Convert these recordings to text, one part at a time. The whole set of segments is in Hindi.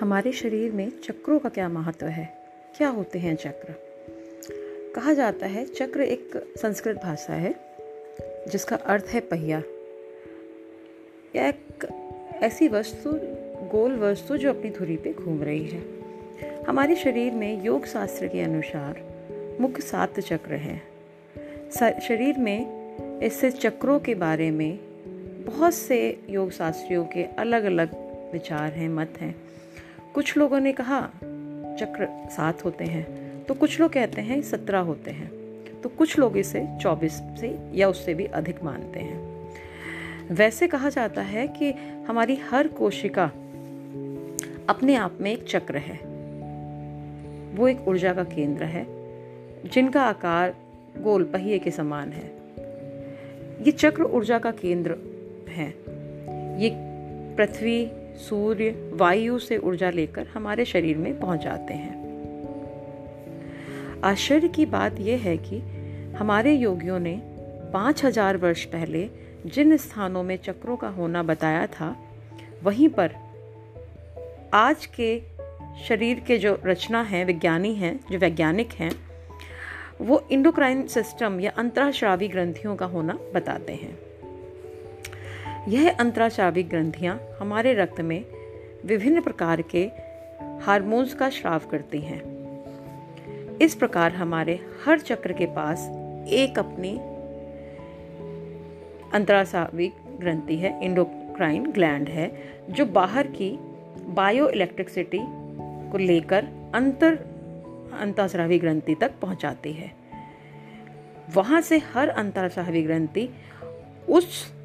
हमारे शरीर में चक्रों का क्या महत्व है? क्या होते हैं चक्र? कहा जाता है, चक्र एक संस्कृत भाषा है, जिसका अर्थ है पहिया। या एक ऐसी वस्तु, गोल वस्तु जो अपनी धुरी पे घूम रही है। हमारे शरीर में योग शास्त्र के अनुसार मुख्य सात चक्र हैं। शरीर में इससे चक्रों के बारे में बहुत से योग शास्त्रियों के अलग अलग विचार हैं, मत हैं। कुछ लोगों ने कहा, चक्र सात होते हैं। तो कुछ लोग कहते हैं, सत्रह होते हैं। तो कुछ लोग इसे चौबीस से या उससे भी अधिक मानते हैं। वैसे कहा जाता है कि हमारी हर कोशिका अपने आप में एक चक्र है। वो एक ऊर्जा का केंद्र है, जिनका आकार गोल पहिए के समान है। ये चक्र ऊर्जा का केंद्र है। ये पृथ्वी सूर्य वायु से ऊर्जा लेकर हमारे शरीर में पहुँच जाते हैं। आश्चर्य की बात यह है कि हमारे योगियों ने पाँच हज़ार वर्ष पहले जिन स्थानों में चक्रों का होना बताया था, वहीं पर आज के शरीर के जो रचना है, विज्ञानी हैं, जो वैज्ञानिक हैं, वो इंडोक्राइन सिस्टम या अंतराश्रावी ग्रंथियों का होना बताते हैं। यह अंतराचाविक ग्रंथियाँ हमारे रक्त में विभिन्न प्रकार के हार्मोन्स का श्राव करती हैं। इस प्रकार हमारे हर चक्र के पास एक अपनी अंतरासाविक ग्रंथि है इंडोक्राइन ग्लैंड है, जो बाहर की बायो इलेक्ट्रिसिटी को लेकर अंतर अंतरास्रावी ग्रंथि तक पहुंचाती है। वहाँ से हर अंतरास्रावी ग्रंथि उस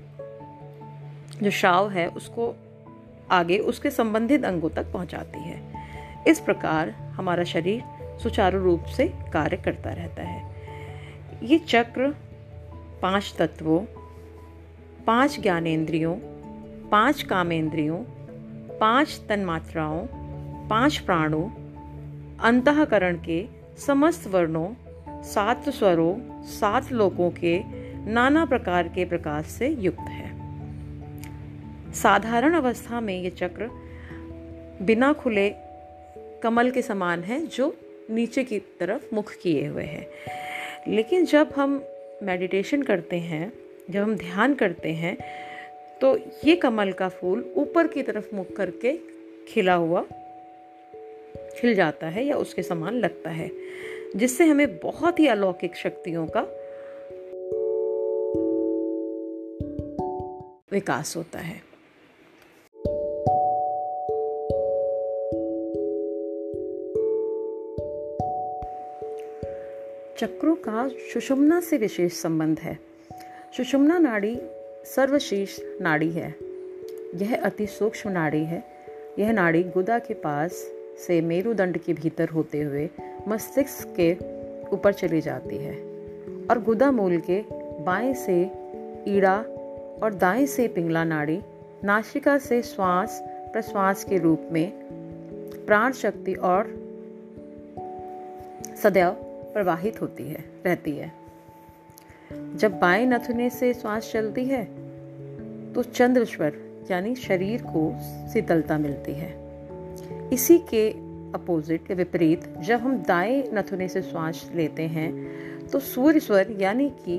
जो शाव है, उसको आगे उसके संबंधित अंगों तक पहुंचाती है। इस प्रकार हमारा शरीर सुचारू रूप से कार्य करता रहता है। ये चक्र पाँच तत्वों, पाँच ज्ञानेन्द्रियों, पाँच कामेंद्रियों पाँच तन्मात्राओं, पाँच प्राणों, अंतकरण के समस्त वर्णों, सात स्वरों, सात लोकों के नाना प्रकार के प्रकाश से युक्त है। साधारण अवस्था में ये चक्र बिना खुले कमल के समान है, जो नीचे की तरफ़ मुख किए हुए है। लेकिन जब हम मेडिटेशन करते हैं, जब हम ध्यान करते हैं तो ये कमल का फूल ऊपर की तरफ़ मुख करके खिला हुआ, खिल जाता है या उसके समान लगता है, जिससे हमें बहुत ही अलौकिक शक्तियों का विकास होता है। चक्रों का सुषुम्ना से विशेष संबंध है। सुषुम्ना नाड़ी सर्वशीर्ष नाड़ी है। यह अति सूक्ष्म नाड़ी है। यह नाड़ी गुदा के पास से मेरुदंड के भीतर होते हुए मस्तिष्क के ऊपर चली जाती है और गुदा मूल के बाएँ से ईड़ा और दाएँ से पिंगला नाड़ी नासिका से श्वास, प्रश्वास के रूप में प्राण शक्ति और सदैव प्रवाहित होती है, रहती है। जब बाएँ नथुने से श्वास चलती है तो चंद्रस्वर यानी शरीर को शीतलता मिलती है। इसी के अपोजिट के विपरीत, जब हम दाएँ नथुने से श्वास लेते हैं तो सूर्य स्वर, यानी कि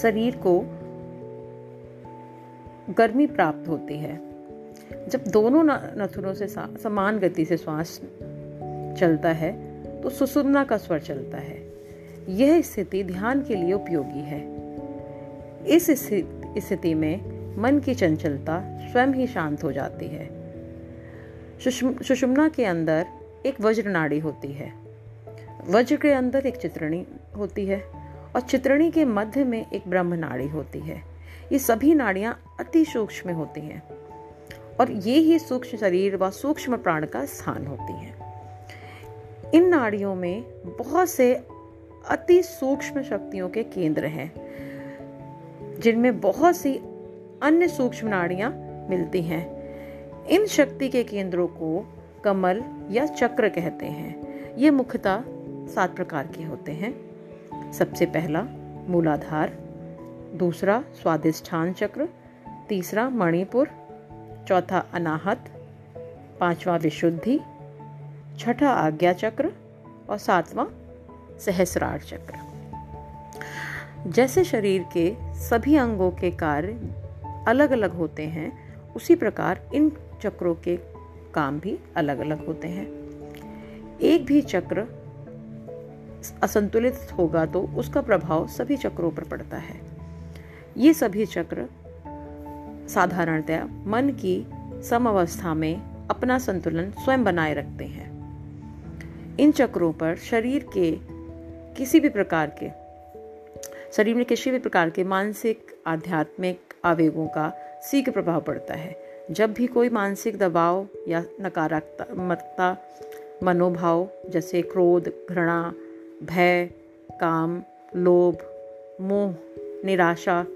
शरीर को गर्मी प्राप्त होती है। जब दोनों नथुनों से, समान गति से श्वास चलता है तो सुसुमना का स्वर चलता है। यह स्थिति ध्यान के लिए उपयोगी है। इस स्थिति में मन की चंचलता स्वयं ही शांत हो जाती है। सुषुम्ना के अंदर एक वज्र नाड़ी होती है। वज्र के अंदर एक चित्रणी होती है और चित्रणी के मध्य में एक ब्रह्म नाड़ी होती है। ये सभी नाड़ियाँ अति सूक्ष्म होती हैं और ये ही सूक्ष्म शरीर व सूक्ष्म प्राण का स्थान होती हैं। इन नाड़ियों में बहुत से अति सूक्ष्म शक्तियों के केंद्र हैं, जिनमें बहुत सी अन्य सूक्ष्म नाड़ियाँ मिलती हैं। इन शक्ति के केंद्रों को कमल या चक्र कहते हैं। ये मुख्यतः सात प्रकार के होते हैं। सबसे पहला, मूलाधार, दूसरा, स्वादिष्ठान चक्र, तीसरा, मणिपुर, चौथा, अनाहत, पांचवा, विशुद्धि छठा आज्ञा चक्र और सातवां सहस्रार चक्र। जैसे शरीर के सभी अंगों के कार्य अलग अलग होते हैं, उसी प्रकार इन चक्रों के काम भी अलग अलग होते हैं। एक भी चक्र असंतुलित होगा तो उसका प्रभाव सभी चक्रों पर पड़ता है। ये सभी चक्र साधारणतया मन की सम अवस्था में अपना संतुलन स्वयं बनाए रखते हैं। इन चक्रों पर शरीर के किसी भी प्रकार के, शरीर में किसी भी प्रकार के मानसिक, आध्यात्मिक आवेगों का शीघ्र प्रभाव पड़ता है। जब भी कोई मानसिक दबाव या नकारात्मकता मनोभाव जैसे क्रोध, घृणा, भय, काम, लोभ, मोह, निराशा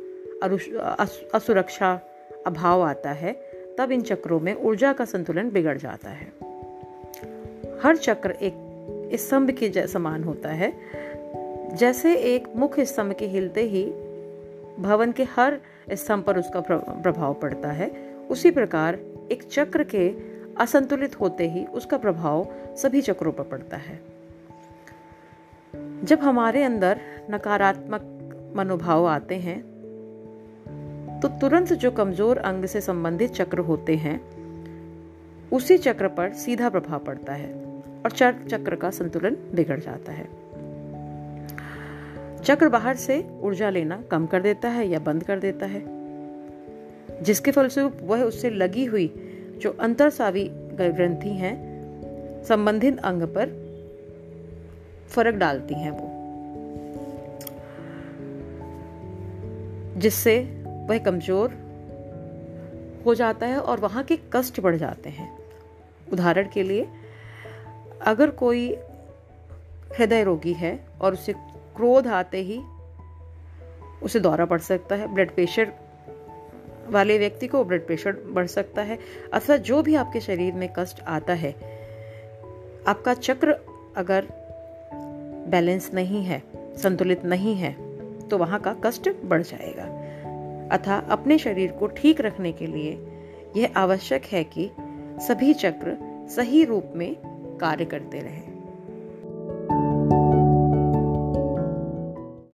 असुरक्षा, अभाव आता है, तब इन चक्रों में ऊर्जा का संतुलन बिगड़ जाता है। हर चक्र एक स्तंभ के समान होता है। जैसे एक मुख्य स्तंभ के हिलते ही भवन के हर स्तंभ पर उसका प्रभाव पड़ता है। उसी प्रकार एक चक्र के असंतुलित होते ही उसका प्रभाव सभी चक्रों पर पड़ता है। जब हमारे अंदर नकारात्मक मनोभाव आते हैं तो तुरंत जो कमज़ोर अंग से संबंधित चक्र होते हैं, उसी चक्र पर सीधा प्रभाव पड़ता है। और चक्र चक्र का संतुलन बिगड़ जाता है। चक्र बाहर से ऊर्जा लेना कम कर देता है या बंद कर देता है। जिसके फलस्वरूप वह उससे लगी हुई जो अंतरसावी ग्रंथि हैं, संबंधित अंग पर फ़र्क डालती हैं वो। जिससे वह कमज़ोर हो जाता है और वहाँ के कष्ट बढ़ जाते हैं। उदाहरण के लिए अगर कोई हृदय रोगी है और उसे क्रोध आते ही उसे दौरा पड़ सकता है ब्लड प्रेशर वाले व्यक्ति को ब्लड प्रेशर बढ़ सकता है, अथवा जो भी आपके शरीर में कष्ट आता है, आपका चक्र अगर बैलेंस नहीं है, संतुलित नहीं है तो वहाँ का कष्ट बढ़ जाएगा। अतः अपने शरीर को ठीक रखने के लिए यह आवश्यक है कि सभी चक्र सही रूप में कार्य करते रहें।